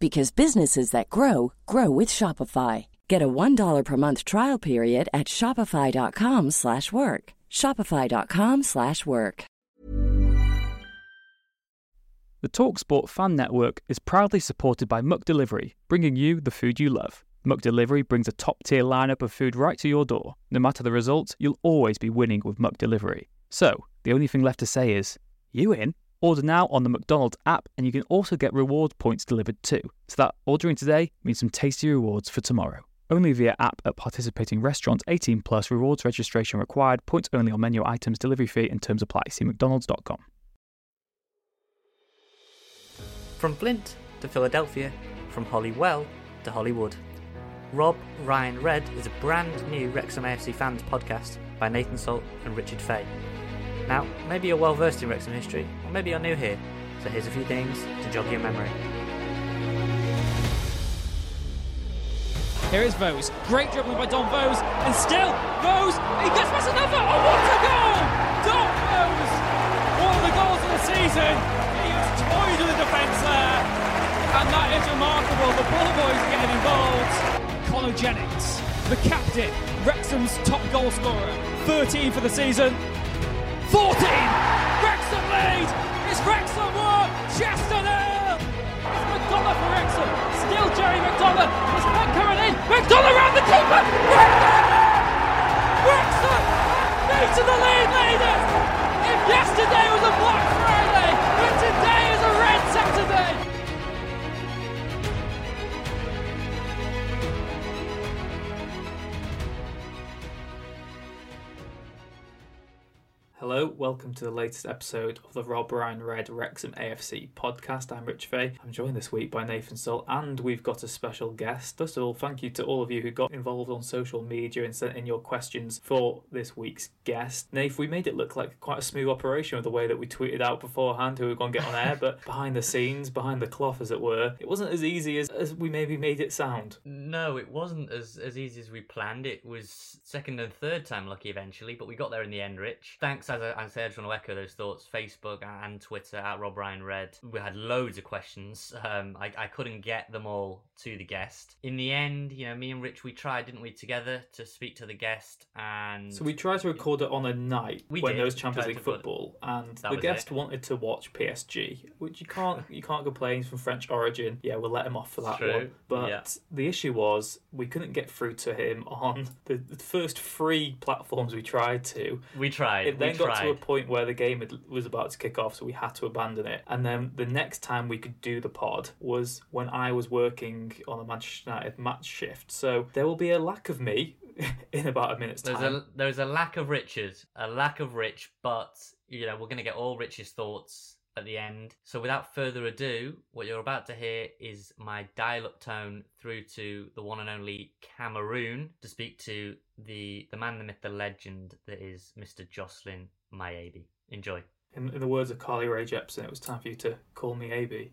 because businesses that grow grow with Shopify. Get a $1 per month trial period at shopify.com/work. shopify.com/work. The TalkSport Fan Network is proudly supported by McDelivery, bringing you the food you love. McDelivery brings a top-tier lineup of food right to your door. No matter the results, you'll always be winning with McDelivery. So, the only thing left to say is, you in? Order now on the McDonald's app, and you can also get reward points delivered too. So that ordering today means some tasty rewards for tomorrow. Only via app at participating restaurants. 18 plus. Rewards registration required. Points only on menu items. Delivery fee and terms apply. See McDonald's.com. From Flint to Philadelphia, from Holywell to Hollywood. Rob Ryan Red is a brand new Wrexham AFC fans podcast by Nathan Salt and Richard Fay. Now, maybe you're well versed in Wrexham history, or maybe you're new here, so here's a few things to jog your memory. Here is Vose. Great dribbling by Dom Vose. And still, Vose, he gets past another. Oh, what a goal! Dom Vose! One of the goals of the season. He has toyed with the defence there. And that is remarkable. The ball boys getting involved. Conor Jennings, the captain, Wrexham's top goal scorer. 13 for the season. 14! Wrexham lead! It's Wrexham 1, Chester nil! It's McDonagh for Wrexham. Still Jerry McDonagh. It's Ben coming in. McDonagh round the keeper. Wrexham! Wrexham! To the lead leaders! If yesterday was a Black Hello, welcome to the latest episode of the Rob Ryan Red Wrexham AFC podcast. I'm Rich Fay. I'm joined this week by Nathan Salt, and we've got a special guest. First of all, thank you to all of you who got involved on social media and sent in your questions for this week's guest. Nathan, we made it look like quite a smooth operation with the way that we tweeted out beforehand who we were going to get on air, but behind the scenes, behind the cloth, as it were, it wasn't as easy as, as we maybe made it sound. No, it wasn't as, as easy as we planned. It was second and third time lucky eventually, but we got there in the end, Rich. Thanks, as I, I said, I just want to echo those thoughts. Facebook and Twitter at Rob Ryan Red. We had loads of questions. Um, I, I couldn't get them all to the guest. In the end, you know, me and Rich, we tried, didn't we, together to speak to the guest, and So we tried to record it on a night We when did. there was Champions League football, and That the guest it. wanted to watch PSG, which you can't you can't complain. He's from French origin. Yeah, we'll let him off for that True. one. But Yeah. the issue was we couldn't get through to him on the, the first three platforms we tried to. we tried. It then we got tried. To a point where the game had, was about to kick off, so we had to abandon it. And then the next time we could do the pod was when I was working on a Manchester United match shift. So there will be a lack of me in about a minute's There's time. a there's a lack of Richard, a lack of Rich, but you know we're gonna get all Rich's thoughts at the end. So without further ado, what you're about to hear is my dial-up tone through to the one and only Cameroon to speak to the the man, the myth, the legend that is Mr. Joslain Mayebi. Enjoy. In, in the words of Carly Rae Jepsen, it was time for you to call me AB.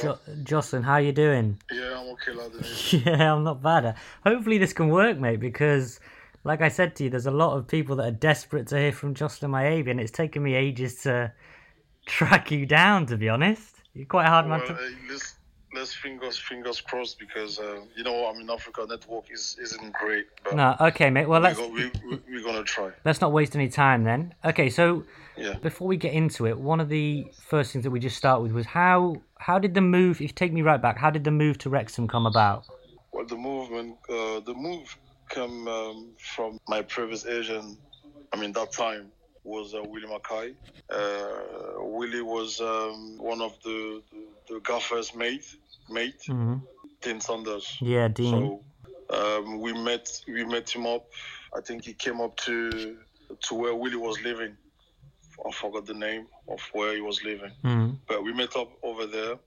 Jo- Joslain, how are you doing? Yeah, I'm okay, lad. Yeah, I'm not bad. Hopefully this can work, mate, because like I said to you, there's a lot of people that are desperate to hear from Joslain Mayebi, and it's taken me ages to track you down, to be honest. You're quite a hard man to... uh, let's, let's fingers fingers crossed because uh, you know I mean Africa network is isn't great, but No, okay, mate. Well, we let's we, we, we're gonna try. let's not waste any time then. Okay, so Yeah. before we get into it, one of the first things that we just start with was how how did the move? If you take me right back, how did the move to Wrexham come about? Well, the movement, uh, the move came um, from my previous agent. I mean that time was uh, Willie McKay. Uh, Willie was um, one of the, the, the gaffer's mate mate, hmm Dean Saunders. Yeah, Dean. So um, we met we met him up. I think he came up to to where Willie was living. I forgot the name of where he was living, Mhm. but we met up over there.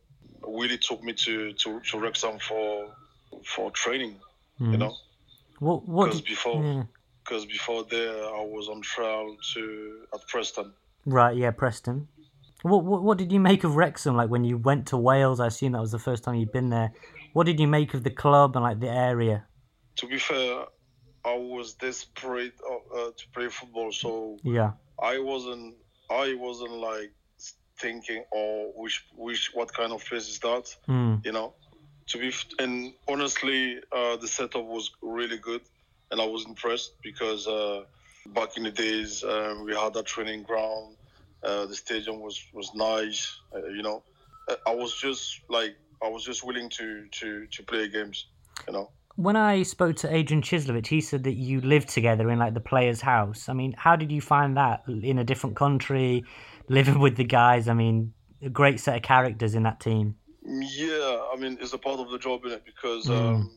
Willie took me to to, to Wrexham for for training. You Mhm. know, What? What? because before yeah. because before there I was on trial to at Preston. Right. Yeah, Preston. What, what? What did you make of Wrexham? Like when you went to Wales, I assume that was the first time you'd been there. What did you make of the club and like the area? To be fair, I was desperate uh, uh, to play football, so Yeah. I wasn't I wasn't like thinking oh which which what kind of place is that Mm. you know to be f- and honestly uh, the setup was really good and I was impressed because uh, back in the days um, we had a training ground uh, the stadium was was nice uh, you know Uh, I was just like I was just willing to to to play games you know When I spoke to Adrian Cieslewicz, he said that you lived together in like the players' house. I mean, how did you find that in a different country, living with the guys? I mean, a great set of characters in that team. Yeah, I mean it's a part of the job in it because Mm. um,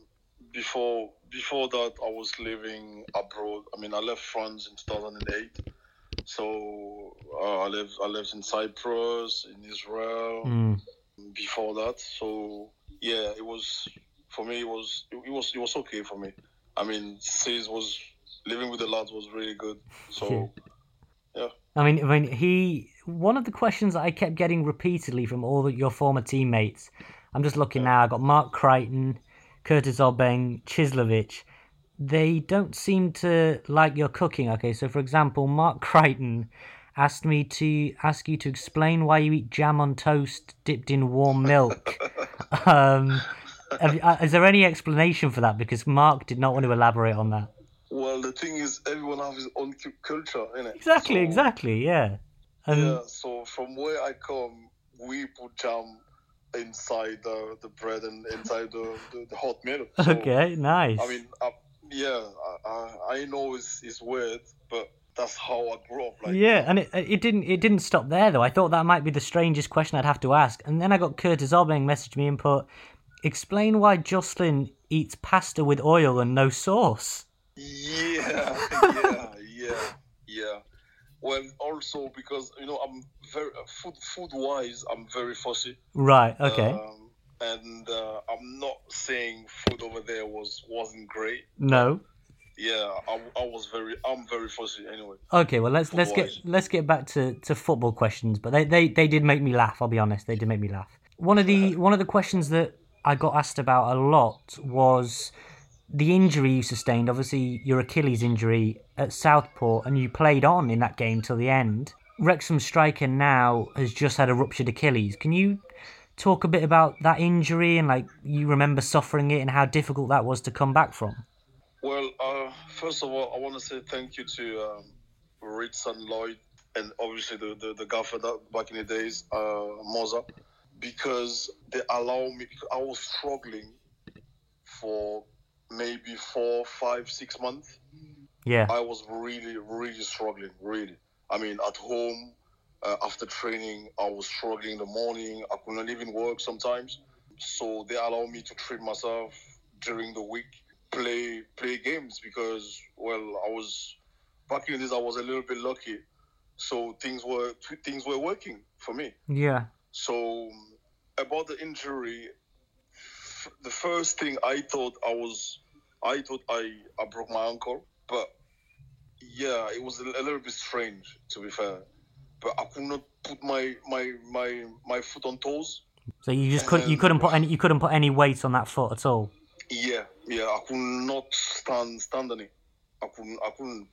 before before that I was living abroad. I mean I left France in 2008, so uh, I lived I lived in Cyprus, in Israel. Mm. Before that, so yeah, it was for me. It was it, was it was okay for me. I mean, Sis was living with the lads was really good. So yeah. I mean, I mean, he. One of the questions that I kept getting repeatedly from all the, your former teammates. I'm just looking now. I got Mark Creighton, Curtis Obeng, Cieslewicz. They don't seem to like your cooking. Okay, so for example, Mark Creighton asked me to ask you to explain why you eat jam on toast dipped in warm milk. um, uh, is there any explanation for that? Because Mark did not want to elaborate on that. Well, the thing is, everyone has his own cu- culture, innit? Exactly, So- exactly, exactly, yeah. And yeah, so from where I come, we put jam inside the, the bread and inside the, the, the hot milk. So, okay, nice. I mean, yeah, I, I, I know it's, it's weird, but that's how I grew up. Like, yeah, and it it didn't it didn't stop there though. I thought that might be the strangest question I'd have to ask, and then I got Curtis Obeng message me and put, "Explain why Joslain eats pasta with oil and no sauce." Yeah, yeah, yeah, yeah. Well, also because you know I'm very food food wise, I'm very fussy. Right. Okay. Um, and uh, I'm not saying food over there was wasn't great. no. Yeah, I, I was very I'm very fussy anyway. Okay. Well, let's let's get let's get back to, to football questions. But they, they they did make me laugh. I'll be honest. They did make me laugh. One of the one of the questions that I got asked about a lot was the injury you sustained. Obviously, your Achilles injury at Southport, and you played on in that game till the end. Wrexham striker now has just had a ruptured Achilles. Can you talk a bit about that injury and like you remember suffering it and how difficult that was to come back from? Well, uh, first of all, I want to say thank you to um, Ritz and Lloyd, and obviously the, the, the gaffer that back in the days, uh, Mozza, because they allow me. I was struggling for maybe four, five, six months. Yeah. I was really, really struggling. Really, I mean, at home uh, after training, I was struggling in the morning. I could not even work sometimes. So they allowed me to treat myself during the week, play play games because well, I was back in days. I was a little bit lucky, so things were things were working for me. Yeah. So about the injury, f- the first thing I thought I was, I thought I I broke my ankle, but yeah, it was a, a little bit strange to be fair. But I could not put my my my my foot on toes. So you just couldn't you couldn't put any you couldn't put any weight on that foot at all. Yeah, yeah, I could not stand stand on it. I couldn't. I couldn't.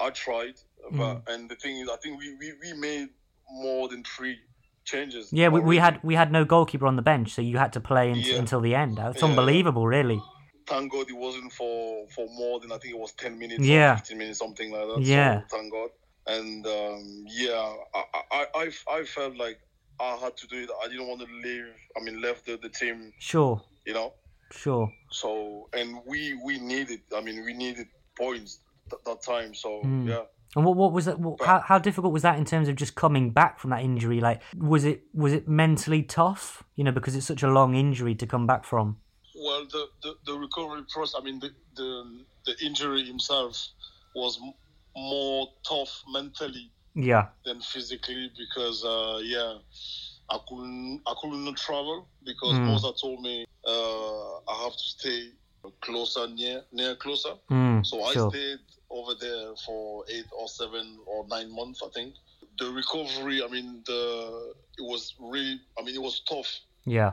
I tried, but mm. and the thing is, I think we, we, we made more than three changes. Yeah, we, we had we had no goalkeeper on the bench, so you had to play unt- Yeah. until the end. It's Yeah. unbelievable, really. thank God it wasn't for for more than I think it was ten minutes Yeah. fifteen minutes, something like that. Yeah. So, thank God. And um, yeah, I, I, I I felt like I had to do it. I didn't want to leave. I mean, left the, the team. Sure, You know. sure. So and we we needed. I mean, we needed points th- that time. So Mm. yeah. And what what was that? What, how how difficult was that in terms of just coming back from that injury? Like, was it was it mentally tough? You know, because it's such a long injury to come back from. Well, the, the, the recovery process, I mean, the, the, the injury himself was more tough mentally Yeah. than physically because, uh, yeah, I couldn't, I couldn't travel because Mm. Mozza told me uh, I have to stay closer, near, near closer. Mm, so I sure. stayed over there for eight or seven or nine months, I think. The recovery, I mean, the it was really, I mean, it was tough Yeah.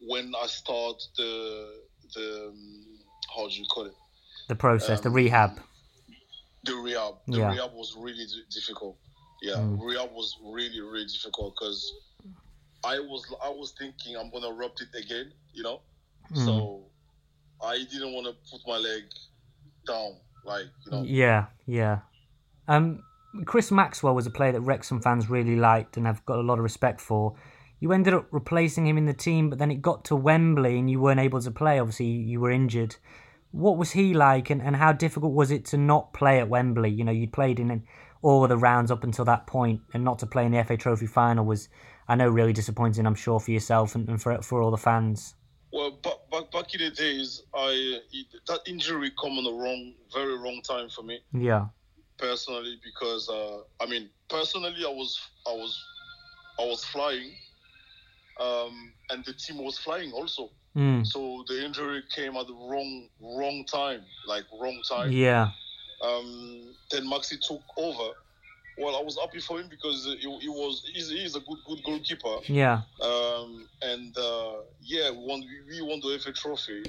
when I start the the um, how do you call it The process, the Um, rehab. The rehab. The Yeah. rehab was really di- difficult. Yeah, Mm. rehab was really really difficult because I was I was thinking I'm gonna rub it again, you know. Mm. So I didn't want to put my leg down, like you know. Yeah, yeah. Um, Chris Maxwell was a player that Wrexham fans really liked and have got a lot of respect for. You ended up replacing him in the team, but then it got to Wembley and you weren't able to play. Obviously, you were injured. What was he like, and, and how difficult was it to not play at Wembley? You know, you'd played in all of the rounds up until that point, and not to play in the FA Trophy final was, I know, really disappointing. I'm sure for yourself and, and for for all the fans. Well, back, back back in the days, I that injury come on the wrong, very wrong time for me. Yeah, personally because uh, I mean personally I was I was I was flying um, and the team was flying also Mm. so the injury came at the wrong wrong time like wrong time yeah, um, then Maxi took over well I was happy for him because he, he was he's, he's a good good goalkeeper yeah. um, and uh, yeah we won we won the FA trophy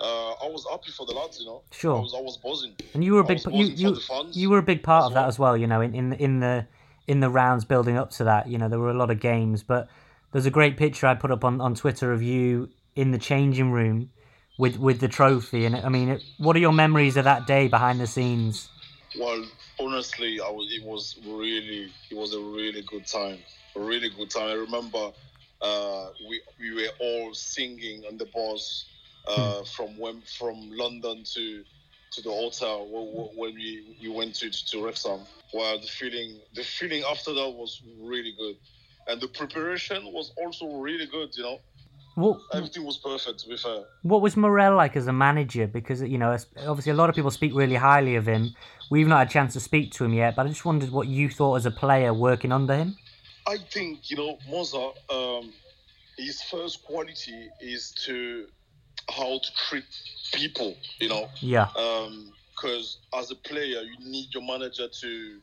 uh, I was happy for the lads you know Sure. I was I was buzzing And you were a big you you you were a big part of that well. as well. You know, in in in the in the rounds building up to that. You know, there were a lot of games, but there's a great picture I put up on on Twitter of you in the changing room with with the trophy. And I mean, it, what are your memories of that day behind the scenes? Well, honestly, I was. It was really. It was a really good time. A really good time. I remember uh, we we were all singing on the bus uh, from when from London to to the hotel when, when we, we went to to Wrexham. Well, the feeling the feeling after that was really good, and the preparation was also really good. You know, What everything was perfect. To be fair. what was Morrell like as a manager? Because you know, obviously, a lot of people speak really highly of him. We've not had a chance to speak to him yet, but I just wondered what you thought as a player working under him. I think you know Mozza. Um, his first quality is to how to treat people. You know, Yeah, because as a player, you need your manager to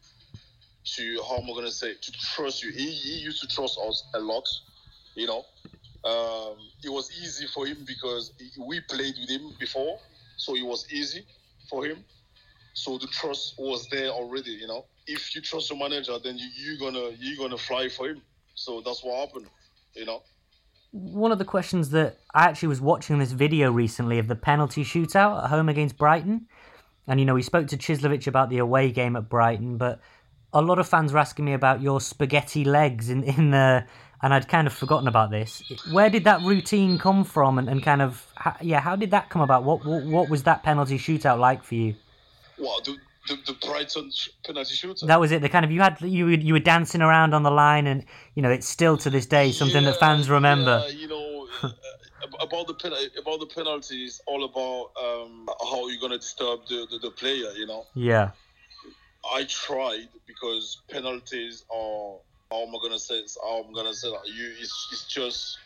to how am I gonna say to trust you. He, he used to trust us a lot. You know, um, it was easy for him because we played with him before, so it was easy for him. So the trust was there already. You know, if you trust your manager, then you, you're gonna you're gonna fly for him. So that's what happened. You know. one of the questions that I actually was watching this video recently of the penalty shootout at home against Brighton, and you know we spoke to Cieslewicz about the away game at Brighton, but a lot of fans were asking me about your spaghetti legs in in the, and I'd kind of forgotten about this. Where did that routine come from, and, and kind of yeah, how did that come about? What, what what was that penalty shootout like for you? What the the, the Brighton penalty shooter? That was it. The kind of you had you were, you were dancing around on the line, and you know it's still to this day something that fans remember. Yeah, you know, uh, about the pen- about the penalties, all about um, how you're gonna disturb the, the, the player. You know, Yeah, I tried because penalties are how am I gonna say? This? How I'm gonna say that you it's, it's just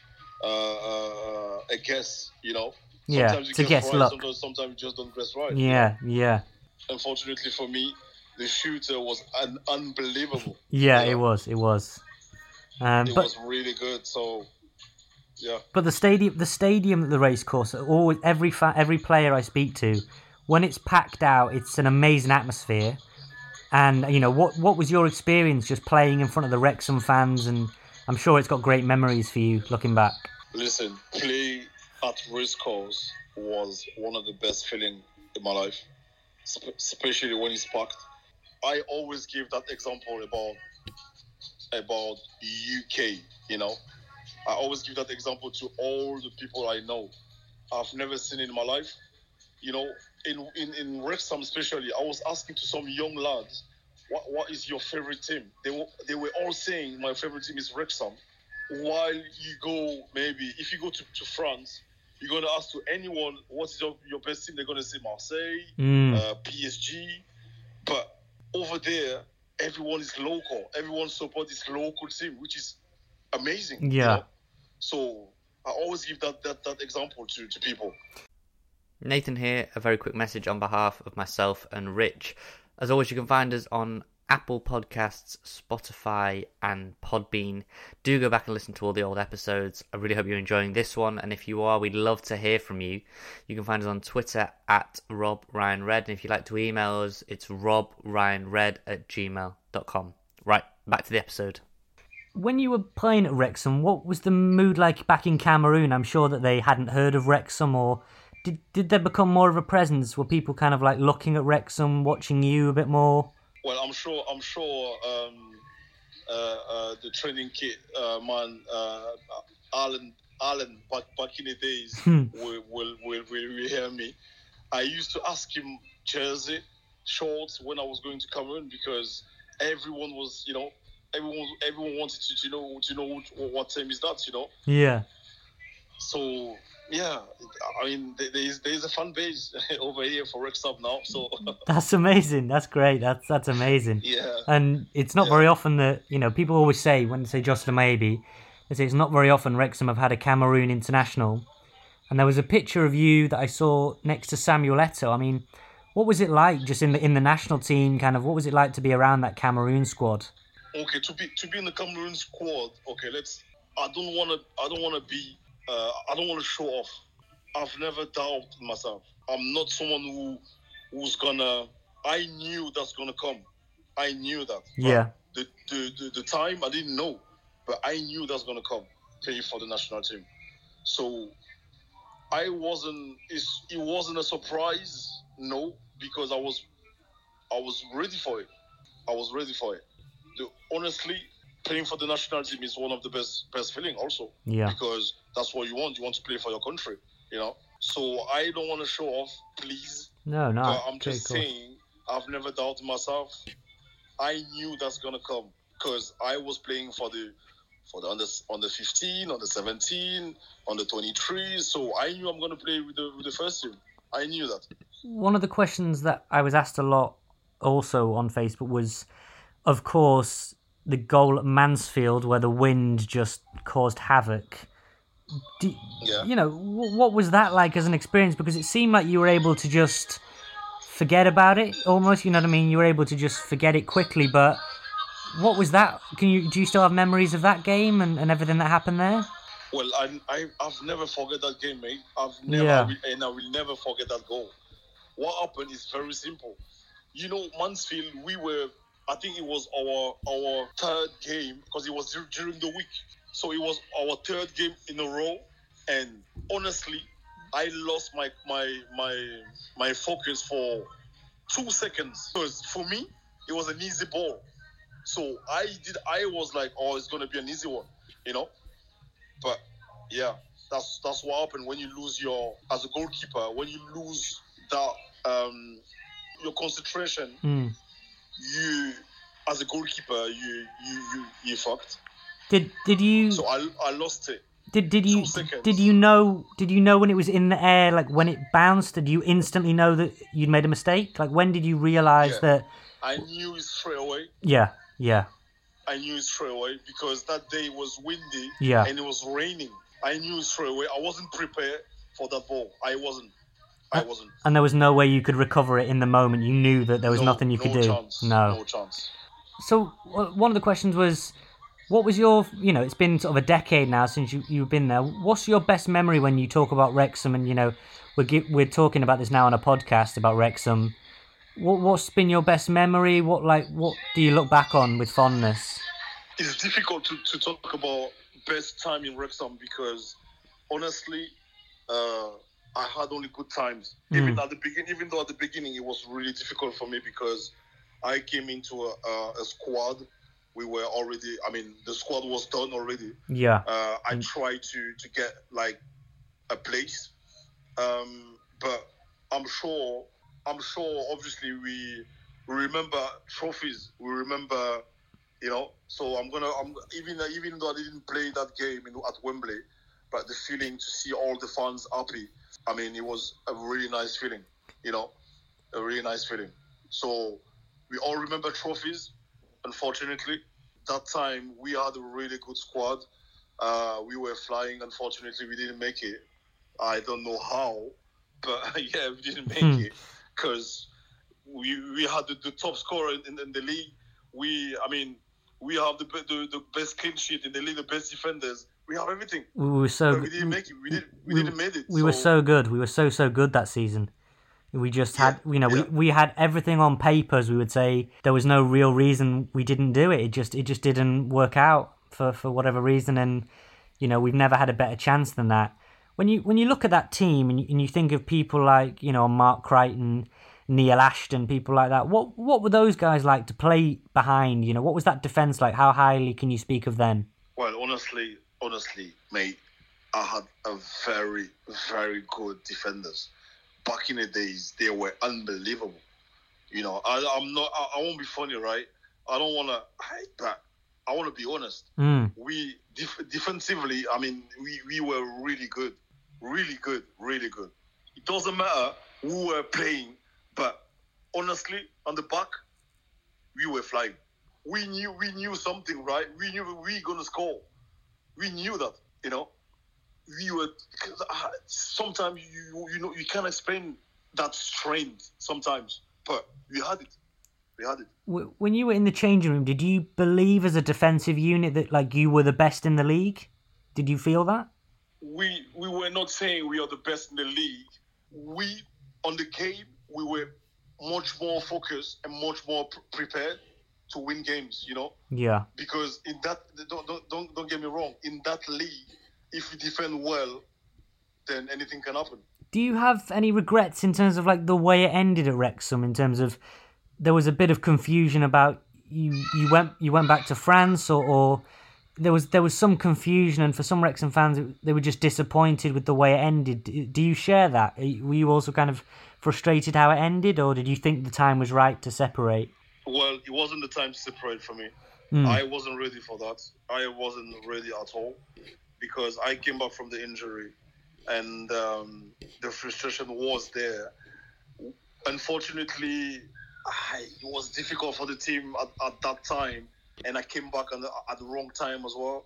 uh, uh, a guess. You know. Yeah, you to guess guess right, luck. Sometimes, sometimes you just don't guess right. yeah, yeah. Unfortunately for me, the shooter was un- unbelievable. Yeah, You it was. It was. Um, It but was really good. So, yeah. but the stadium, the stadium at the racecourse, always every fa- every player I speak to, when it's packed out, it's an amazing atmosphere. And you know what? What was your experience just playing in front of the Wrexham fans? And I'm sure it's got great memories for you looking back. Listen, play at race course was one of the best feeling in my life, especially when it's packed. I always give that example about about UK. You know, I always give that example to all the people I know. I've never seen in my life you know, in in in Wrexham especially, I was asking to some young lads, what what is your favorite team? They were they were all saying my favorite team is Wrexham. While you go maybe if you go to, to France, you're gonna ask to anyone what's your, your best team, they're gonna say Marseille, Mm. uh, PSG. But over there, everyone is local. Everyone support this local team, which is amazing. you Yeah. know? So I always give that that, that example to, to people. Nathan here, a very quick message on behalf of myself and Rich. As always, you can find us on Apple Podcasts, Spotify, and Podbean. Do go back and listen to all the old episodes. I really hope you're enjoying this one, and if you are, we'd love to hear from you. You can find us on Twitter at Rob Ryan Red, and if you'd like to email us, it's robryanred at gmail.com. Right, back to the episode. When you were playing at Wrexham, what was the mood like back in Cameroon? I'm sure that they hadn't heard of Wrexham, or did did there become more of a presence? Were people kind of like looking at Wrexham, watching you a bit more? Well, I'm sure. I'm sure um, uh, uh, the training kit uh, man, uh, Alan, Alan, back back in the days, will, will will will will hear me. I used to ask him jersey, shorts when I was going to Cameroon because everyone was, you know, everyone everyone wanted to, to know to know what, what team is that, you know. Yeah. So yeah, I mean, there there is there is a fan base over here for Wrexham now. So That's amazing. That's great. That's that's amazing. yeah. And it's not very often that you know people always say when they say Joslain Mayebi, they say it's not very often Wrexham have had a Cameroon international. And there was a picture of you that I saw next to Samuel Eto'o. I mean, what was it like just in the in the national team? Kind of what was it like to be around that Cameroon squad? okay to be to be in the Cameroon squad. Okay, let's. I don't want to. I don't want to be. Uh, I don't want to show off. I've never doubted myself. I'm not someone who who's gonna. I knew that's gonna come. I knew that. Yeah. The the, the the time I didn't know, but I knew that's gonna come. Play for the national team. So I wasn't. It's, it wasn't a surprise. No, because I was. I was ready for it. I was ready for it. The, honestly, playing for the national team is one of the best best feeling also. Yeah. Because that's what you want. You want to play for your country, you know. So I don't want to show off, please. No, no. I'm just cool. saying, I've never doubted myself. I knew that's gonna come because I was playing for the for the under under 15, under 17, under 23. So I knew I'm gonna play with the with the first team. I knew that. One of the questions that I was asked a lot also on Facebook was, of course, the goal at Mansfield where the wind just caused havoc. Do, Yeah. You know, wh- what was that like as an experience? Because it seemed like you were able to just forget about it almost, you know what I mean? You were able to just forget it quickly, but what was that? Can you do you still have memories of that game and, and everything that happened there? Well, I, I I've never forget that game, mate. I've never Yeah. I will, and I will never forget that goal. What happened is very simple. You know, Mansfield, we were. I think it was our our third game because it was dur- during the week. So it was our third game in a row, and honestly, I lost my my my my focus for two seconds because for me it was an easy ball. So I did. I was like, oh, it's gonna be an easy one, you know. But yeah, that's that's what happened when you lose your as a goalkeeper. When you lose that um your concentration, Hmm. You as a goalkeeper, you you you you fucked. Did did you So I I lost it. Did did you did you know did you know when it was in the air like when it bounced did you instantly know that you'd made a mistake like when did you realize Yeah. that I knew it straight away. yeah yeah I knew it straight away because that day was windy Yeah. and it was raining. I knew it straight away. I wasn't prepared for that ball. I wasn't. I wasn't. and there was no way you could recover it in the moment. You knew that there was No- nothing you no could do. chance. No. Chance. so uh, one of the questions was what was your you know it's been sort of a decade now since you, you've been there. What's your best memory when you talk about Wrexham and you know we're we're talking about this now on a podcast about Wrexham. What what's been your best memory? What like what do you look back on with fondness? It's difficult to, to talk about best time in Wrexham because honestly, uh, I had only good times. Even Mm. at the beginning, even though at the beginning it was really difficult for me because I came into a, a, a squad. We were already. I mean, the squad was done already. yeah Uh, I tried to to get like a place, um, but I'm sure, I'm sure. Obviously, we we remember trophies. We remember, you know. So I'm gonna, I'm even even though I didn't play that game in, at Wembley, but the feeling to see all the fans happy. I mean, it was a really nice feeling. You know, a really nice feeling. So we all remember trophies. Unfortunately, that time we had a really good squad. Uh, we were flying. Unfortunately, we didn't make it. I don't know how, but yeah, we didn't make Hmm. it because we we had the, the top scorer in, in the league. We, I mean, we have the, the the best clean sheet in the league, the best defenders. We have everything. We were so but we didn't make it. We did. We, we- didn't make it. we were so good. We were so so good that season. We just had, you know, we, we had everything on paper. As we would say, there was no real reason we didn't do it. It just it just didn't work out for for whatever reason, and you know we've never had a better chance than that. When you when you look at that team and you, and you think of people like you know Mark Creighton, Neil Ashton, people like that, what what were those guys like to play behind? You know, what was that defense like? How highly can you speak of them? Well, honestly, honestly, mate, I had a very, very good defenders. Back in the days, they were unbelievable. You know, I, I'm not. I, I won't be funny, right? I don't want to hide but I want to be honest. Mm. We def- defensively, I mean, we, we were really good, really good, really good. It doesn't matter who were playing, but honestly, on the back, we were flying. We knew we knew something, right? We knew we were gonna score. We knew that, you know. We were uh, sometimes you you know you can't explain that strength sometimes, but we had it. We had it. When you were in the changing room, did you believe as a defensive unit that like you were the best in the league? Did you feel that? we we were not saying we are the best in the league. We on the game we were much more focused and much more pr- prepared to win games. You know, Yeah. because in that don't don't don't, get me wrong. In that league, if you defend well, then anything can happen. Do you have any regrets in terms of like the way it ended at Wrexham? In terms of there was a bit of confusion about you you went you went back to France or, or there was there was some confusion and for some Wrexham fans they were just disappointed with the way it ended. Do do you share that? Were you also kind of frustrated how it ended, or did you think the time was right to separate? Well, it wasn't the time to separate for me. Hmm. I wasn't ready for that. I wasn't ready at all because I came back from the injury and um, the frustration was there. Unfortunately, I, it was difficult for the team at, at that time, and I came back at the, at the wrong time as well.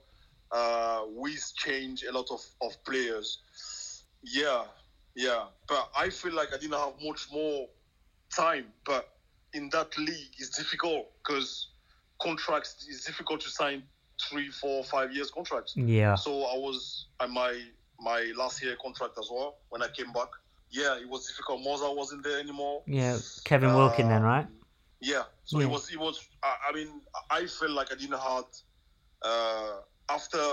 Uh, we changed a lot of, of players. Yeah, yeah, but I feel like I didn't have much more time. But in that league, it's difficult because contracts is difficult to sign three, four, five years contracts. Yeah. So I was at my my last year contract as well when I came back. Yeah, it was difficult. Mozza wasn't there anymore. Yeah, Kevin Wilkin then, right? Yeah. So Yeah. it was it was. I, I mean, I felt like I didn't have uh, after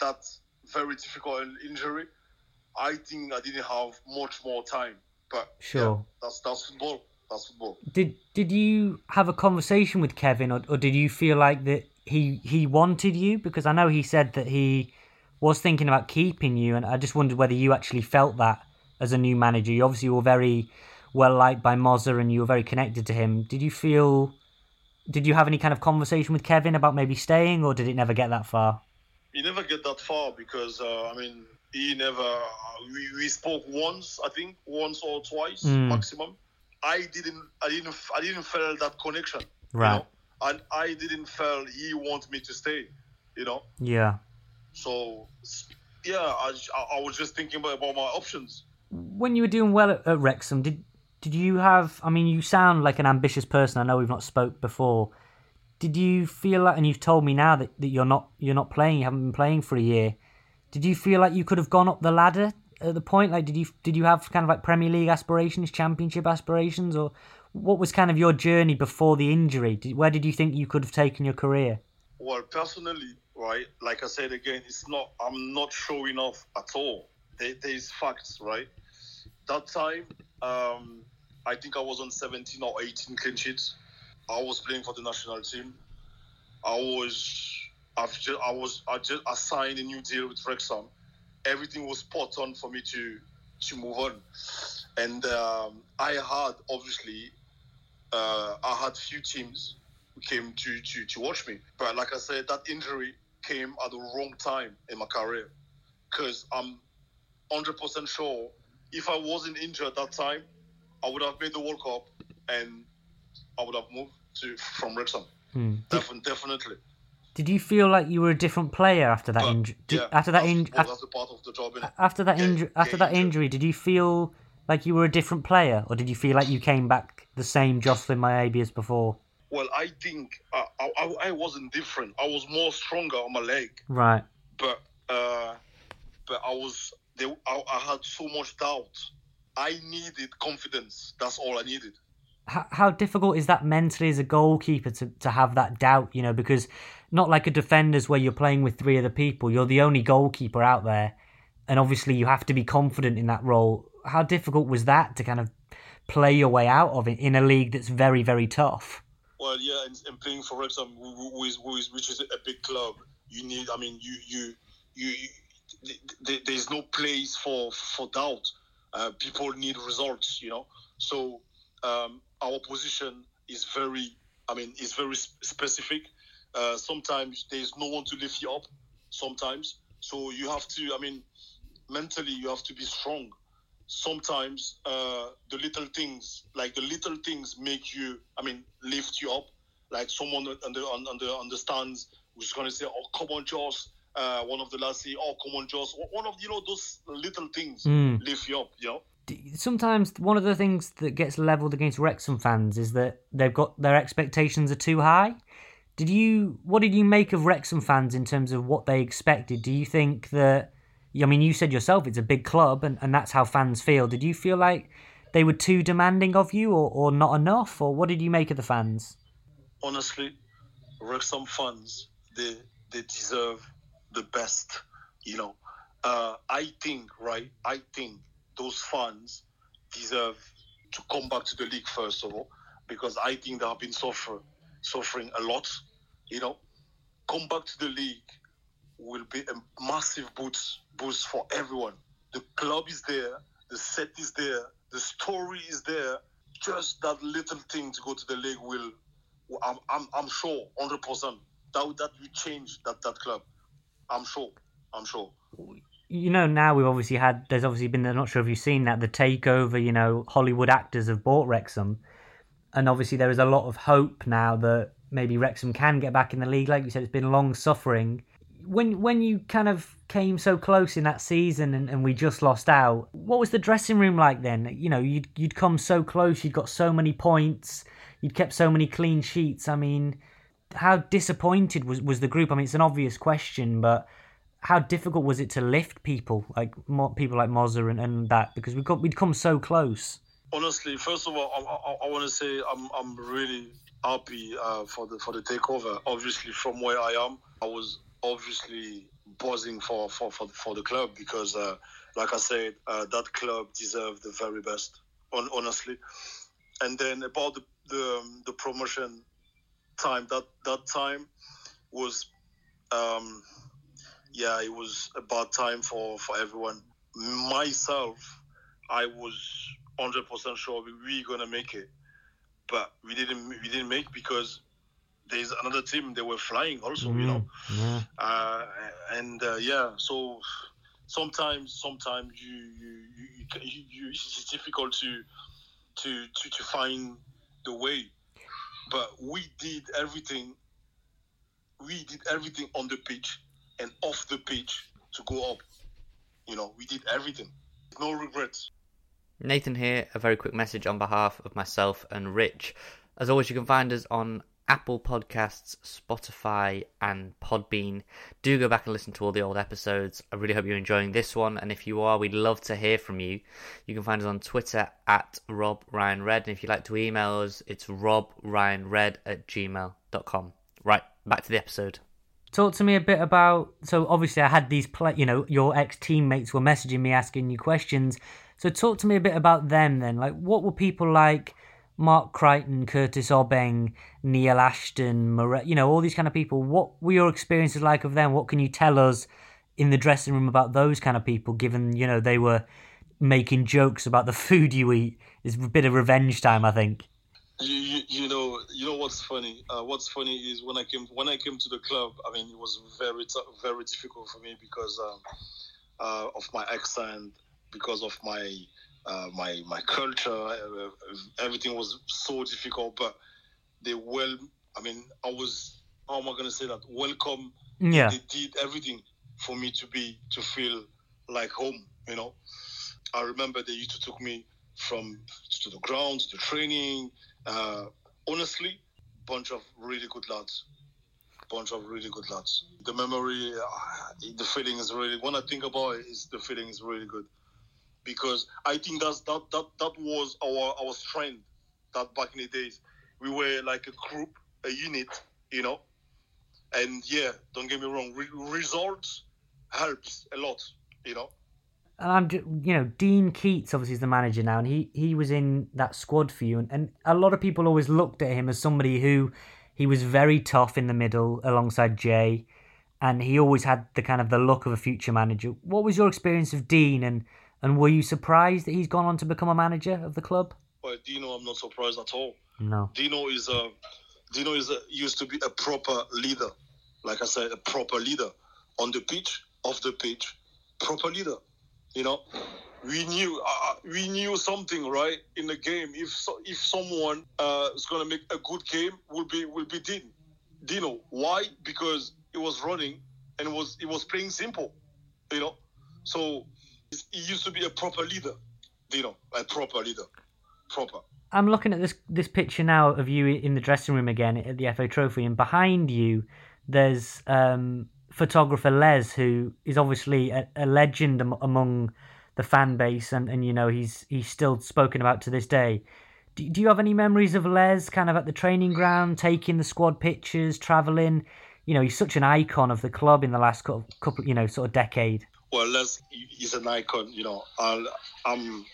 that very difficult injury. I think I didn't have much more time. But Sure. that's that's football. Did did you have a conversation with Kevin, or, or did you feel like that he he wanted you? Because I know he said that he was thinking about keeping you, and I just wondered whether you actually felt that as a new manager. You obviously were very well liked by Mozza, and you were very connected to him. Did you feel? Did you have any kind of conversation with Kevin about maybe staying, or did it never get that far? You never get that far because uh, I mean he never. We, we spoke once, I think, once or twice Mm. maximum. I didn't. I didn't. I didn't feel that connection. you Right. know? And I didn't feel he want me to stay. You know. Yeah. So yeah, I, I was just thinking about, about my options. when you were doing well at, at Wrexham, did did you have? I mean, you sound like an ambitious person. I know we've not spoke before. Did you feel like, and you've told me now that, that you're not you're not playing, you haven't been playing for a year. Did you feel like you could have gone up the ladder at the point? Like, did you did you have kind of like Premier League aspirations, Championship aspirations, or what was kind of your journey before the injury? Did, where did you think you could have taken your career? Well, personally, right, like I said again, it's not. I'm not showing off at all. There, there's facts, right. That time, um, I think I was on 17 or 18 clean sheets. I was playing for the national team. I was, I've just, I was, I just I signed a new deal with Wrexham. Everything was spot on for me to to move on. and um, I had obviously uh, I had few teams who came to, to to watch me, but like I said, that injury came at the wrong time in my career because I'm 100% sure if I wasn't injured at that time, I would have made the World Cup and I would have moved to from Wrexham. Hmm. Defin- definitely. Did you feel like you were a different player after that But, injury? yeah, After that injury? well, that's the part of the job, innit? After that injury, after that injury, did you feel like you were a different player, or did you feel like you came back the same Joslain Mayebi as before? Well, I think uh, I, I, I wasn't different. I was more stronger on my leg, Right. but uh, but I was they, I, I had so much doubt. I needed confidence. That's all I needed. How, how difficult is that mentally as a goalkeeper to, to have that doubt? You know, because not like a defender's where you're playing with three other people. You're the only goalkeeper out there, and obviously you have to be confident in that role. How difficult was that to kind of play your way out of it in a league that's very very tough? Well, yeah, and, and playing for Wrexham, which is a big club, you need. I mean, you you you. you th- th- there's no place for for doubt. Uh, people need results, you know. So um, our position is very. I mean, is very specific. Uh, sometimes there's no one to lift you up. Sometimes, so you have to. I mean, mentally, you have to be strong. Sometimes uh, the little things, like the little things, make you. I mean, lift you up. Like someone under under understands who's going to say, "Oh, come on, Josh." Uh, one of the lads say, "Oh, come on, Josh." One of you know those little things Mm. lift you up. You know. sometimes one of the things that gets leveled against Wrexham fans is that they've got their expectations are too high. Did you what did you make of Wrexham fans in terms of what they expected? Do you think that I mean you said yourself it's a big club and, and that's how fans feel. Did you feel like they were too demanding of you or, or not enough or what did you make of the fans? honestly, Wrexham fans they they deserve the best. You know, uh, I think right. I think those fans deserve to come back to the league first of all because I think they have been suffer, suffering a lot. You know, come back to the league will be a massive boost boost for everyone. The club is there, the set is there, the story is there. Just that little thing to go to the league will I'm, I'm, I'm sure, 100%, that, that will change that, that club. I'm sure. I'm sure. You know, now we've obviously had there's obviously been I'm not sure if you've seen that the takeover, you know, Hollywood actors have bought Wrexham. And obviously there is a lot of hope now that maybe Wrexham can get back in the league. Like you said, it's been long suffering. When when you kind of came so close in that season and, and we just lost out, what was the dressing room like then? You know, you'd you'd come so close, you'd got so many points, you'd kept so many clean sheets. I mean, how disappointed was, was the group? I mean, it's an obvious question, but how difficult was it to lift people like people like Mozza and, and that because we got we'd come so close. Honestly, first of all, I, I, I want to say I'm, I'm really happy uh, for the for the takeover. Obviously, from where I am, I was obviously buzzing for, for, for, for the club because, uh, like I said, uh, that club deserved the very best, on, honestly. And then about the the, um, the promotion time, that that time was, um, yeah, it was a bad time for, for everyone. Myself, I was hundred percent sure we were gonna make it, but we didn't. We didn't make because there's another team. They were flying also, you know. Yeah. Uh, and uh, yeah, so sometimes, sometimes you you, you, you, you it's difficult to to to to find the way, but we did everything. We did everything on the pitch and off the pitch to go up. You know, we did everything. No regrets. Nathan here, a very quick message on behalf of myself and Rich. As always, you can find us on Apple Podcasts, Spotify, and Podbean. Do go back and listen to all the old episodes. I really hope you're enjoying this one, and if you are, we'd love to hear from you. You can find us on Twitter at Rob Ryan Red, and if you'd like to email us, it's robryanred at gmail.com. Right, back to the episode. Talk to me a bit about. So obviously, I had these play. You know, your ex teammates were messaging me asking you questions. So talk to me a bit about them then. Like, what were people like? Mark Creighton, Curtis Obeng, Neil Ashton, you know, all these kind of people. What were your experiences like of them? What can you tell us in the dressing room about those kind of people? Given you know they were making jokes about the food you eat. It's a bit of revenge time, I think. You, you, you know you know what's funny uh, what's funny is when i came when i came to the club i mean it was very very difficult for me because um, uh, of my accent because of my uh, my my culture uh, everything was so difficult but they well i mean i was how am i going to say that? Welcome. Yeah. they did everything for me to be to feel like home you know? I remember they used to took me from to the ground to the training uh, honestly bunch of really good lads. Bunch of really good lads. The memory uh, the feeling is really when i think about it is the feeling is really good because i think that's that that that was our our strength that back in the days. We were like a group a unit you know? And yeah don't get me wrong re- results helps a lot you know? And I'm, you know, Dean Keates obviously is the manager now, and he he was in that squad for you, and, and a lot of people always looked at him as somebody who he was very tough in the middle alongside Jay, and he always had the kind of the look of a future manager. What was your experience of Dean, and and were you surprised that he's gone on to become a manager of the club? well dino i'm not surprised at all No. Dino is a Dino is a, used to be a proper leader, like I said, a proper leader on the pitch, off the pitch, proper leader. You know, we knew uh, we knew something right in the game. If so, if someone uh, is gonna make a good game, will be will be Dino. Dino. Why? Because he was running and was he was playing simple. You know, so he used to be a proper leader. you know, a proper leader, proper. I'm looking at this this picture now of you in the dressing room again at the FA Trophy, and behind you, there's um, photographer Les, who is obviously a, a legend am- among the fan base, and, and you know he's he's still spoken about to this day. Do, do you have any memories of Les, kind of at the training ground, taking the squad pictures, traveling? You know, he's such an icon of the club in the last couple, couple you know, sort of decade. Well, Les he's an icon. You know, I'll, I'm,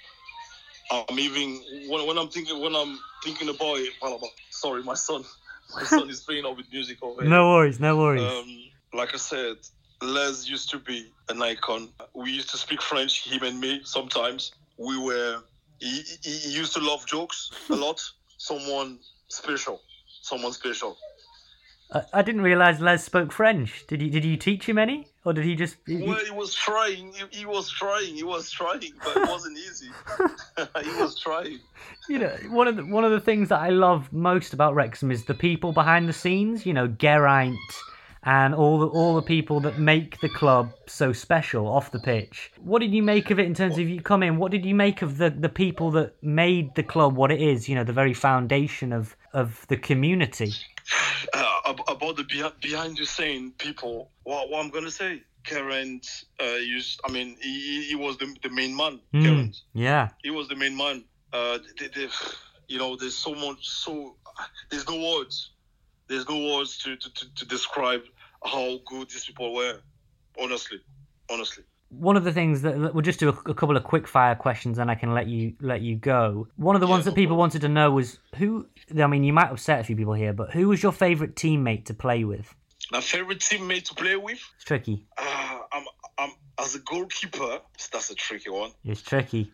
I'm even when, when I'm thinking when I'm thinking about it. well, Sorry, my son, my son is playing up with music over here. No worries, no worries. Um, like I said, Les used to be an icon. We used to speak French, him and me. Sometimes we were. He, he used to love jokes a lot. Someone special. Someone special. I, I didn't realize Les spoke French. Did you did you teach him any, or did he just? he- Well, he was trying. He, he was trying. He was trying, but it wasn't easy. he was trying. you know, one of the one of the things that I love most about Wrexham is the people behind the scenes. You know, Geraint and all the all the people that make the club so special off the pitch. What did you make of it in terms of you come in? What did you make of the the people that made the club what it is? You know, the very foundation of of the community. uh, ab- about the behind, behind the scene people. What, what I'm gonna say, Karen, uh, used. I mean, he, he- he was the, the main man. Mm, Karen, yeah, he was the main man. Uh, they, they, you know, there's so much. So there's no words. There's no words to, to, to, to describe how good these people were. Honestly, honestly. One of the things that we'll just do a, a couple of quick fire questions, and I can let you let you go. One of the ones that people wanted to know was who. I mean, you might upset a few people here, but who was your favourite teammate to play with? My favorite teammate to play with. It's tricky. Uh, I'm, I'm as a goalkeeper. That's a tricky one. It's tricky.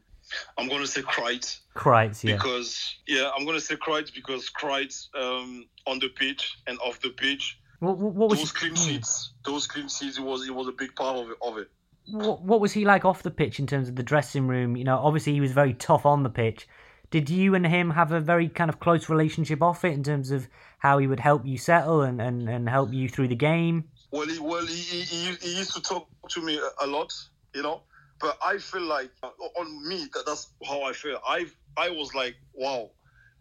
I'm gonna say Kreitz. Kreitz, yeah. Because yeah, I'm gonna say Kreitz because Kreitz um, on the pitch and off the pitch. What, what, what was those clean sheets? Those clean sheets. It was it was a big part of it. Of it. What, what was he like off the pitch in terms of the dressing room? You know, obviously he was very tough on the pitch. Did you and him have a very kind of close relationship off it in terms of how he would help you settle and, and, and help you through the game? Well, he, well, he, he, he, used to talk to me a, a lot, you know. But I feel like uh, on me, that, that's how I feel. I I was like, wow,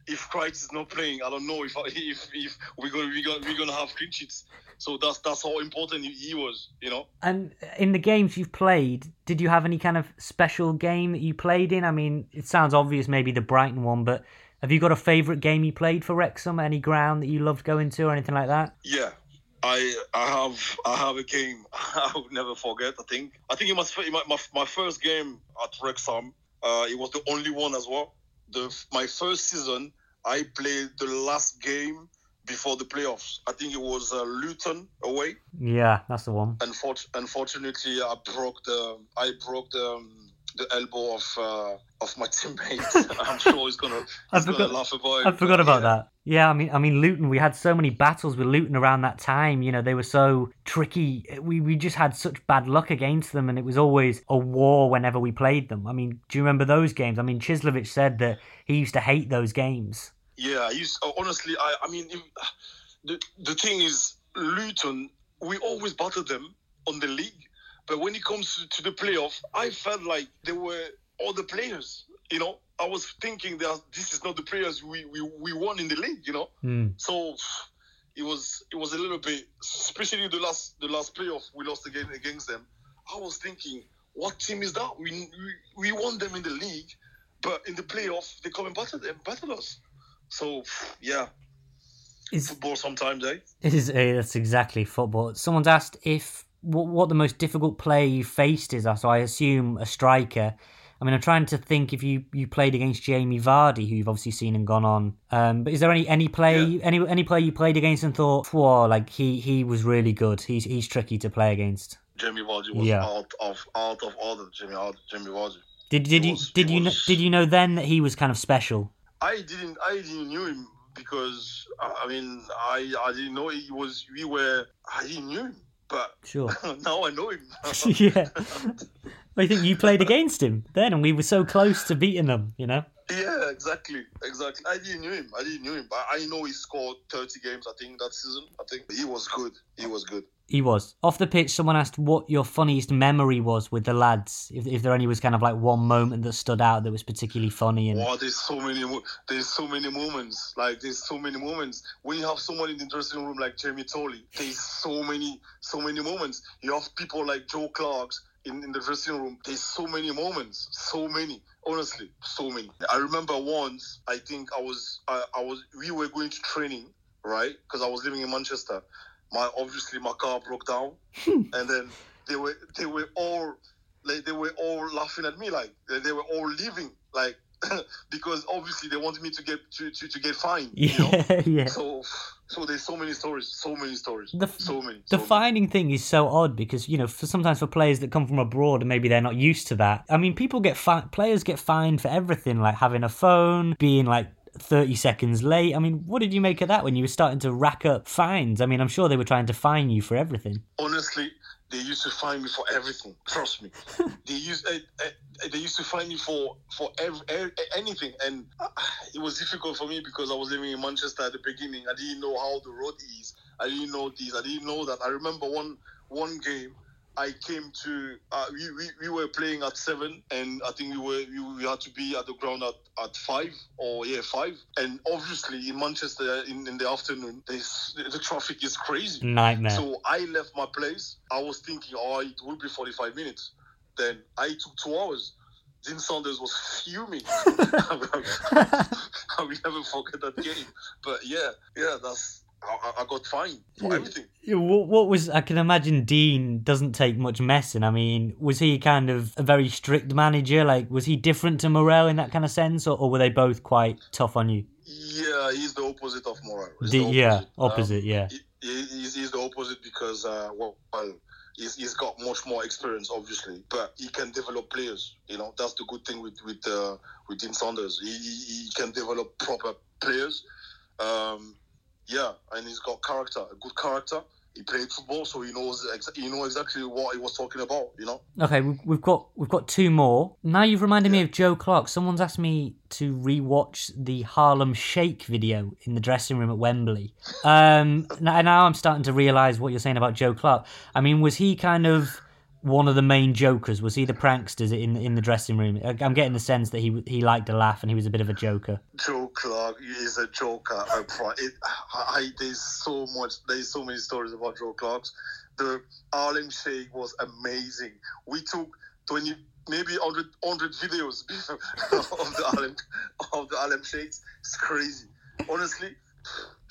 if Kreitz is not playing, I don't know if if, if we're gonna we're gonna we're gonna have clean sheets. So that's that's how important he, he was, you know. And in the games you've played, did you have any kind of special game that you played in? I mean, it sounds obvious, maybe the Brighton one, but have you got a favourite game you played for Wrexham? Any ground that you loved going to or anything like that? Yeah, I I have I have a game I will never forget. I think I think it was my my, my first game at Wrexham. Uh, it was the only one as well. The my first season, I played the last game before the playoffs. I think it was uh, Luton away. Yeah, that's the one. Unfor- unfortunately, I broke the I broke the um, the elbow of uh, of my teammates. I'm sure he's gonna I he's gonna forgot- laugh about it. I forgot about yeah. that. Yeah, I mean, I mean, Luton. We had so many battles with Luton around that time. You know, they were so tricky. We we just had such bad luck against them, and it was always a war whenever we played them. I mean, do you remember those games? I mean, Cieslewicz said that he used to hate those games. Yeah, I used uh, honestly. I I mean, the the thing is, Luton. We always battled them on the league, but when it comes to, to the playoff, I felt like they were all the players. You know, I was thinking that this is not the players we we, we won in the league. You know, Hmm. so it was it was a little bit, especially the last the last playoff we lost again against them. I was thinking, what team is that? We we, we won them in the league, but in the playoff they come and battle them, battle us. So yeah, Is football sometimes, eh? it is uh, that's exactly football. Someone's asked if what, what the most difficult player you faced is. So I assume a striker. I mean, I'm trying to think if you, you played against Jamie Vardy, who you've obviously seen and gone on. Um, but is there any any play Yeah. any any player you played against and thought, whoa, like he he was really good. He's he's tricky to play against. Jamie Vardy was Yeah. out of out of order. Jamie out Jamie Vardy. Did did He you was- did you was- did you know then that he was kind of special? I didn't I didn't knew him because I I mean I I didn't know he was we were I didn't knew him, but Sure. now I know him. yeah. I think you played against him then, and we were so close to beating them. You know. Yeah, exactly, exactly. I didn't knew him. I didn't knew him, but I know he scored 30 games. I think that season. I think he was good. He was good. He was off the pitch. Someone asked what your funniest memory was with the lads. If, if there only was kind of like one moment that stood out that was particularly funny. And Wow, there's so many. There's so many moments. Like there's so many moments when you have someone in the dressing room like Jamie Tolley. There's so many, so many moments. You have people like Joe Clarkes in, in the dressing room. There's so many moments. So many. Honestly, so many. I remember once. I think I was. I, I was. We were going to training, right? Because I was living in Manchester. My obviously my car broke down, hmm. and then they were they were all like they were all laughing at me like they they were all leaving like because obviously they wanted me to get to, to, to get fined you know? yeah, yeah. so so there's so many stories so many stories The, so many the so many. fining thing is so odd because you know for sometimes for players that come from abroad and maybe they're not used to that. I mean, people get fi- players get fined for everything, like having a phone, being like. 30 seconds late. I mean, what did you make of that when you were starting to rack up fines? I mean, I'm sure they were trying to fine you for everything. honestly they used to find me for everything trust me. They used uh, uh, they used to find me for for ev- ev- anything. And uh, it was difficult for me because i was living in manchester at the beginning. I didn't know how the road is. I didn't know this. I didn't know that. I remember one one game I came to uh, we, we, we were playing at seven and I think we were we, we had to be at the ground at, at five or yeah five and obviously in Manchester in, in the afternoon the traffic is crazy Nightmare. so I left my place. I was thinking, oh, it will be 45 minutes. Then I took two hours. Dean Saunders was fuming. I will never forget that game. But yeah, yeah, that's I, I- got fined for Yeah. everything. Yeah, What, what was I can imagine Dean doesn't take much messing. I mean, was he kind of a very strict manager? Like, was he different to Morrell in that kind of sense, or, or were they both quite tough on you? Yeah, he's the opposite of Morrell. The- the yeah, Um, opposite, yeah. he- he- he's, he's the opposite because uh, well, well he's, he's got much more experience, obviously, but he can develop players. You know, that's the good thing with with uh, with Dean Saunders. He, he, he can develop proper players. Um, yeah, and he's got character, a good character. He played football, so he knows ex- he know exactly what he was talking about. You know. Okay, we've, got we've got two more. Now you've reminded me of Joe Clarke. Someone's asked me to rewatch the Harlem Shake video in the dressing room at Wembley. Um, now, now I'm starting to realise what you're saying about Joe Clarke. I mean, was he kind of one of the main jokers? Was he the pranksters in in the dressing room? I'm getting the sense that he he liked to laugh and he was a bit of a joker. Joe Clarke is a joker. Oh, I, pro- it, I, there's so much. There's so many stories about Joe Clarke's. The Harlem Shake was amazing. We took twenty, maybe 100, 100 videos of the Harlem of the Harlem Shakes. It's crazy. Honestly,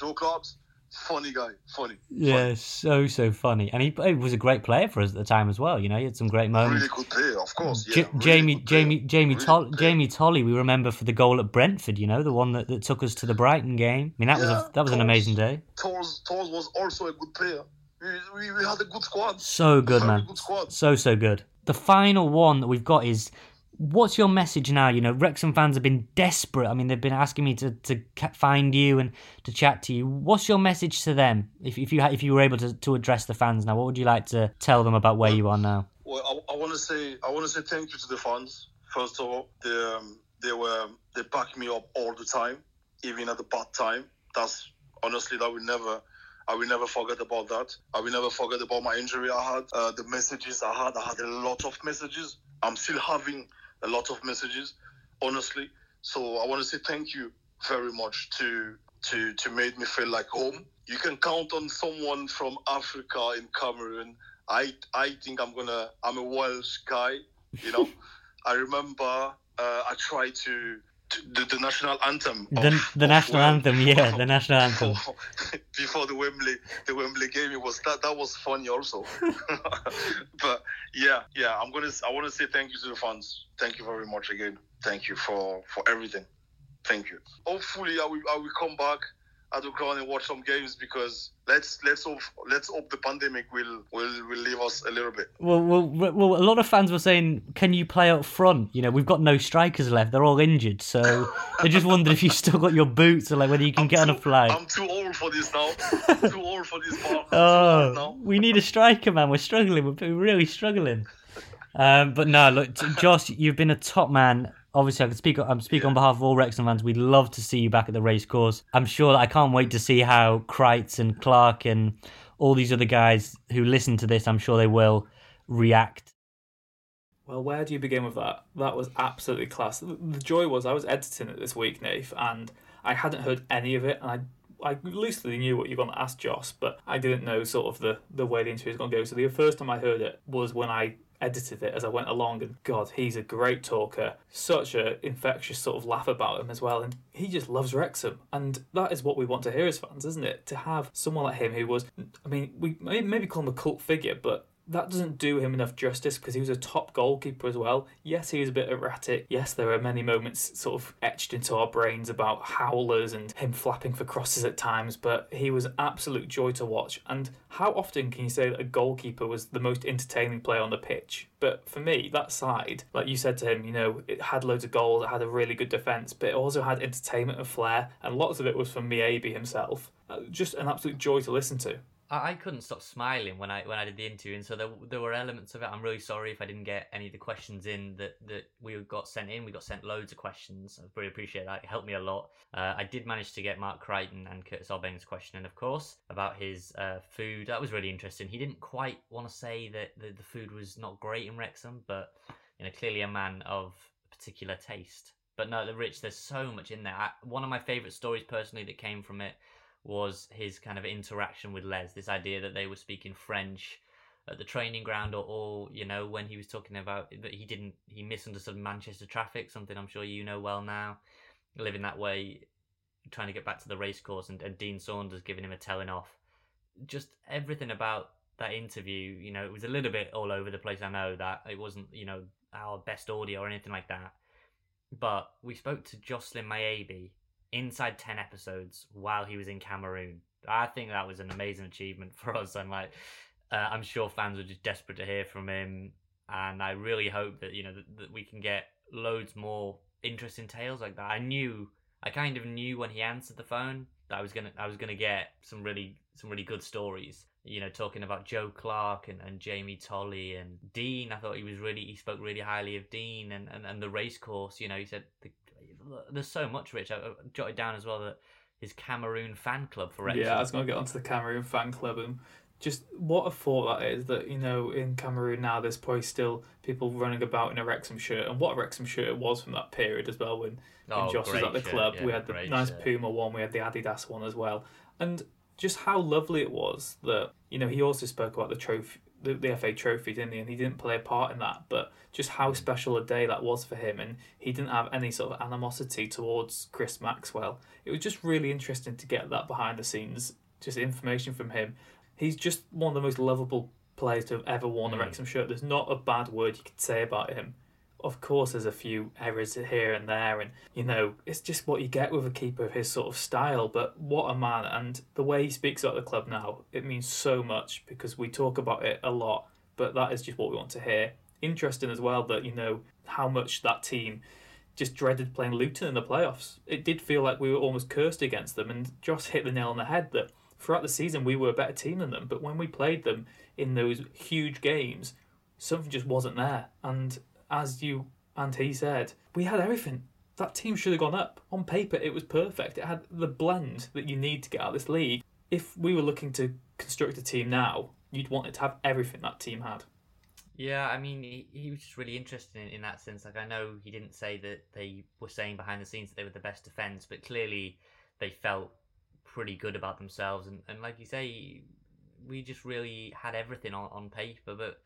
Joe Clarke's funny guy. Funny. Yeah, so so funny, and he, he was a great player for us at the time as well. You know, he had some great moments. Really good player, of course. Yeah, J- really Jamie. Jamie, Jamie, Really Toll- Jamie Tolley. We remember for the goal at Brentford. You know, the one that, that took us to the Brighton game. I mean, that was a, that was an amazing day. Tolls was also a good player. We, we, we had a good squad. So good, man. good squad. So so good. The final one that we've got is What's your message now? You know, Wrexham fans have been desperate. I mean, they've been asking me to, to find you and to chat to you. What's your message to them? If, if you if you were able to, to address the fans now, what would you like to tell them about where you are now? Well, I, I want to say I want to say thank you to the fans. First of all, they um, they were they back me up all the time, even at the bad time. That's honestly that will never I will never forget about that. I will never forget about my injury I had, uh, the messages I had. I had a lot of messages. I'm still having a lot of messages, honestly. So I want to say thank you very much to to to make me feel like home. You can count on someone from Africa in Cameroon. I I think I'm gonna I'm a Welsh guy, you know. I remember uh, I tried to the, the national anthem. The, of, the of national Wales. anthem, yeah, the national anthem. Before, before the Wembley the Wembley game, it was that that was funny also. but yeah, yeah, I'm gonna I want to say thank you to the fans. Thank you very much again. Thank you for for everything. Thank you. Hopefully, I will I will come back at the ground and watch some games because let's let's hope let's hope the pandemic will will will leave us a little bit. Well, well, well, a lot of fans were saying, "Can you play up front?" You know, we've got no strikers left; they're all injured. So they just wondered if you still got your boots, or like whether you can I'm get on a too- flight. I'm too old for this now. Too old for this part. Too Oh, now. we need a striker, man. We're struggling. We're really struggling. Um, but no, look, Josh, you've been a top man. Obviously, I can speak. Um, I'm speaking on behalf of all Wrexham fans. We'd love to see you back at the race course. I'm sure that I can't wait to see how Kreitz and Clarke and all these other guys who listen to this. I'm sure they will react. Well, where do you begin with that? That was absolutely class. The joy was I was editing it this week, Nath, and I hadn't heard any of it, and I I loosely knew what you were going to ask Joss, but I didn't know sort of the, the way the interview was going to go. So the first time I heard it was when I edited it as I went along, and God, he's a great talker. Such a infectious sort of laugh about him as well, and he just loves Wrexham, and that is what we want to hear as fans, isn't it? To have someone like him who was, I mean, we maybe call him a cult figure, but that doesn't do him enough justice because he was a top goalkeeper as well. Yes, he was a bit erratic. Yes, there are many moments sort of etched into our brains about howlers and him flapping for crosses at times, but he was absolute joy to watch. And how often can you say that a goalkeeper was the most entertaining player on the pitch? But for me, that side, like you said to him, you know, it had loads of goals, it had a really good defence, but it also had entertainment and flair, and lots of it was from Mayebi himself. Uh, Just an absolute joy to listen to. I, I couldn't stop smiling when I when I did the interview, and so there there were elements of it. I'm really sorry if I didn't get any of the questions in that that we got sent in. We got sent loads of questions. I really appreciate that. It helped me a lot. Uh, I did manage to get Mark Creighton and Curtis Albang's question, and of course about his uh, food. That was really interesting. He didn't quite want to say that the, the food was not great in Wrexham, but you know clearly a man of particular taste. But no, the Rich, there's so much in there. I, one of my favourite stories personally that came from it was his kind of interaction with Les. This idea that they were speaking French at the training ground, or, or you know, when he was talking about that he didn't, he misunderstood Manchester traffic, something I'm sure you know well now, living that way, trying to get back to the race course, and, and Dean Saunders giving him a telling off. Just everything about that interview, you know, it was a little bit all over the place. I know that it wasn't, you know, our best audio or anything like that. But we spoke to Joslain Mayebi inside 10 episodes while he was in Cameroon. I think that was an amazing achievement for us. And like, uh, I'm sure fans were just desperate to hear from him. And I really hope that, you know, that, that we can get loads more interesting tales like that. I knew, I kind of knew when he answered the phone that I was going to, I was going to get some really, some really good stories. You know, talking about Joe Clarke and, and Jamie Tolley and Dean. I thought he was really, he spoke really highly of Dean and, and, and the race course. You know, he said the, there's so much, Rich. I, jotted down as well that his Cameroon fan club for Wrexham. Yeah, I was going to get onto the Cameroon fan club and just what a thought that is that, you know, in Cameroon now there's probably still people running about in a Wrexham shirt and what a Wrexham shirt it was from that period as well when, when Oh, Josh was at the shirt, club. yeah, we had the nice shirt. Puma one, we had the Adidas one as well. And just how lovely it was that, you know, he also spoke about the trophy the, the FA trophy, didn't he? And he didn't play a part in that, but just how special a day that was for him. And he didn't have any sort of animosity towards Chris Maxwell. It was just really interesting to get that behind the scenes, just information from him. He's just one of the most lovable players to have ever worn a hmm. Wrexham shirt. There's not a bad word you could say about him. Of course, there's a few errors here and there, and you know, it's just what you get with a keeper of his sort of style. But what a man, and the way he speaks about the club now, it means so much because we talk about it a lot, but that is just what we want to hear. interesting as well that you know how much that team just dreaded playing Luton in the playoffs. It did feel like we were almost cursed against them, and Josh hit the nail on the head that throughout the season we were a better team than them, but when we played them in those huge games, something just wasn't there. And as you and he said, we had everything. That team should have gone up. On paper, it was perfect. It had the blend that you need to get out of this league. If we were looking to construct a team now, you'd want it to have everything that team had. Yeah, I mean, he, he was just really interesting in, in that sense. Like, I know he didn't say that they were saying behind the scenes that they were the best defense, but clearly they felt pretty good about themselves. And, and like you say, we just really had everything on, on paper. But,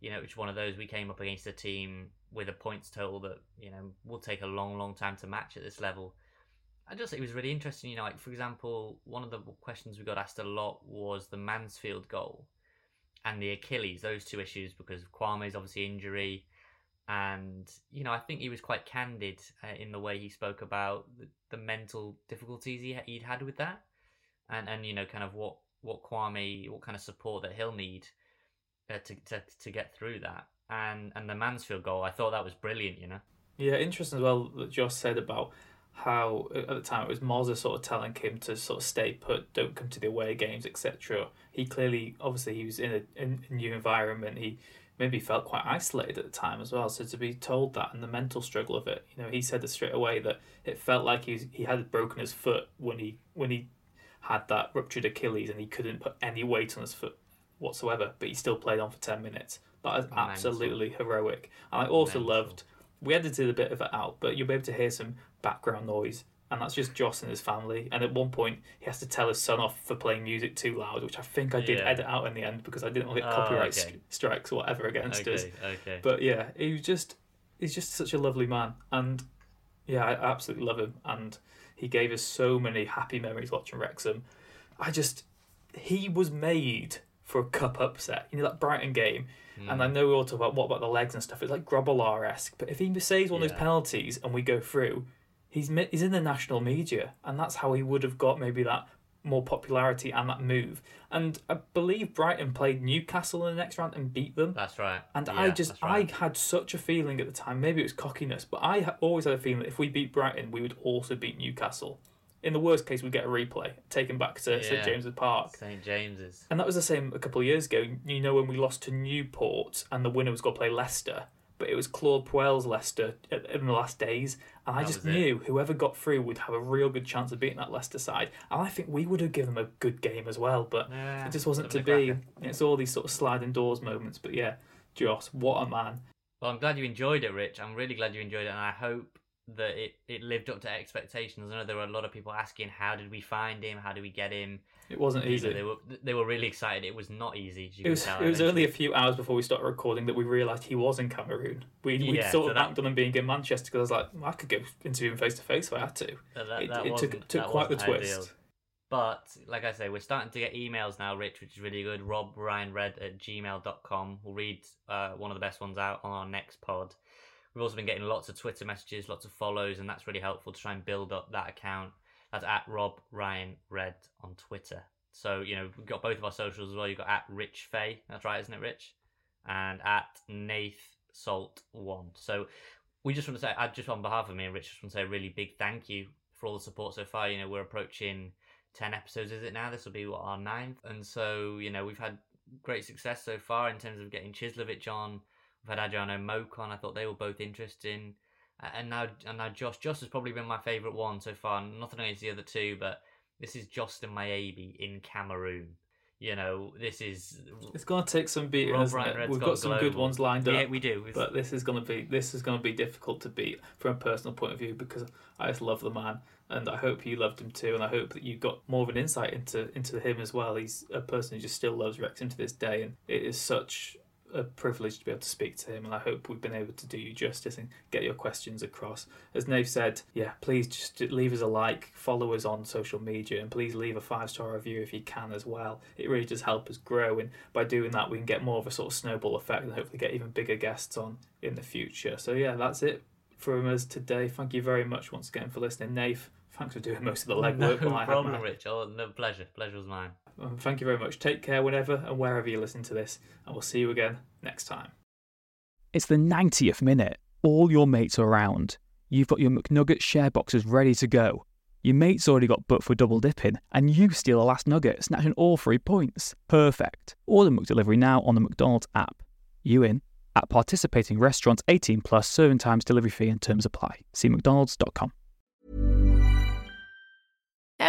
you know, it's one of those we came up against a team with a points total that, you know, will take a long, long time to match at this level. I just it was really interesting, you know, like for example, one of the questions we got asked a lot was the Mansfield goal and the Achilles, those two issues, because of Kwame's obviously injury. And, you know, I think he was quite candid uh, in the way he spoke about the, the mental difficulties he, he'd had with that. And, and, you know, kind of what, what Kwame, what kind of support that he'll need uh, to, to, to get through that. And, and the Mansfield goal, I thought that was brilliant, you know? Yeah, interesting as well that Josh said about how at the time it was Mozza sort of telling him to sort of stay put, don't come to the away games, etc. He clearly, obviously, he was in a, in a new environment. He maybe felt quite isolated at the time as well. So to be told that and the mental struggle of it, you know, he said it straight away that it felt like he was, he had broken his foot when he when he had that ruptured Achilles and he couldn't put any weight on his foot whatsoever, but he still played on for ten minutes. That is absolutely heroic. And I also Mental. loved we edited a bit of it out, but you'll be able to hear some background noise, and that's just Joss and his family. And at one point, he has to tell his son off for playing music too loud, which I think I did yeah. edit out in the end because I didn't want to get oh, copyright okay. st- strikes or whatever against okay, us. Okay. But yeah, he was just he's just such a lovely man, and yeah, I absolutely love him, and he gave us so many happy memories watching Wrexham. I just he was made for a cup upset. You know that Brighton game Mm. And I know we all talk about what about the legs and stuff. It's like Grobbelaar esque. But if he saves one yeah. of those penalties and we go through, he's he's in the national media, and that's how he would have got maybe that more popularity and that move. And I believe Brighton played Newcastle in the next round and beat them. That's right. And yeah, I just right. I had such a feeling at the time. Maybe it was cockiness, but I always had a feeling that if we beat Brighton, we would also beat Newcastle in the worst case, we get a replay taken back to. St James's Park. St James's. And that was the same a couple of years ago. You know, when we lost to Newport and the winner was going to play Leicester, but it was Claude Puel's Leicester in the last days. And I just knew it. whoever got through would have a real good chance of beating that Leicester side. And I think we would have given them a good game as well, but yeah, it just wasn't to be. It's all these sort of sliding doors moments. But yeah, Joss, what a man. Well, I'm glad you enjoyed it, Rich. I'm really glad you enjoyed it, and I hope that it, it lived up to expectations. I know there were a lot of people asking, how did we find him? How did we get him? It wasn't easy. Know, they were they were really excited. It was not easy. it was it was only a few hours before we started recording that we realised he was in Cameroon. We we yeah, sort so of banked on him being in Manchester because I was like, I could go interview him face to face if I had to. That, it, it took took quite the twist. Ideal. But like I say, we're starting to get emails now, Rich, which is really good. Rob Ryan Red at gmail.com. We'll read uh, one of the best ones out on our next pod. We've also been getting lots of Twitter messages, lots of follows, and that's really helpful to try and build up that account. That's at Rob Ryan Red on Twitter. So, you know, we've got both of our socials as well. You've got at Rich Fay, that's right, isn't it, Rich? And at Nath Salt One. So we just want to say, I just on behalf of me and Rich, just want to say a really big thank you for all the support so far. You know, we're approaching 10 episodes, is it now? This will be what, our ninth. And so, you know, we've had great success so far in terms of getting Cieslewicz on, We've had Adriano Mocon. I thought they were both interesting. And now, and now Josh. Josh has probably been my favourite one so far. Nothing against the other two, but this is Joslain Mayebi in Cameroon. You know, this is. It's going to take some beating, Rob isn't it? We've got, got some good ones lined up. Yeah, we do. It's... But this is going to be this is going to be difficult to beat from a personal point of view because I just love the man, and I hope you loved him too, and I hope that you got more of an insight into into him as well. He's a person who just still loves Wrexham to this day, and it is such a privilege to be able to speak to him, and I hope we've been able to do you justice and get your questions across. As Nave said, yeah, please just leave us a like, follow us on social media, and please leave a five star review if you can as well. It really does help us grow, and by doing that, we can get more of a sort of snowball effect and hopefully get even bigger guests on in the future. So, yeah, that's it from us today. Thank you very much once again for listening, Nave. Thanks for doing most of the legwork. No problem, Rich. Oh, no pleasure. Pleasure was mine. Um, thank you very much. Take care whenever and wherever you listen to this, and we'll see you again next time. It's the 90th minute. All your mates are around. You've got your McNugget share boxes ready to go. Your mate's already got booked for double dipping, and you steal the last nugget, snatching all three points. Perfect. Order McDelivery now on the McDonald's app. You in? At participating restaurants 18 plus serving times, delivery fee and terms apply. See McDonald's.com.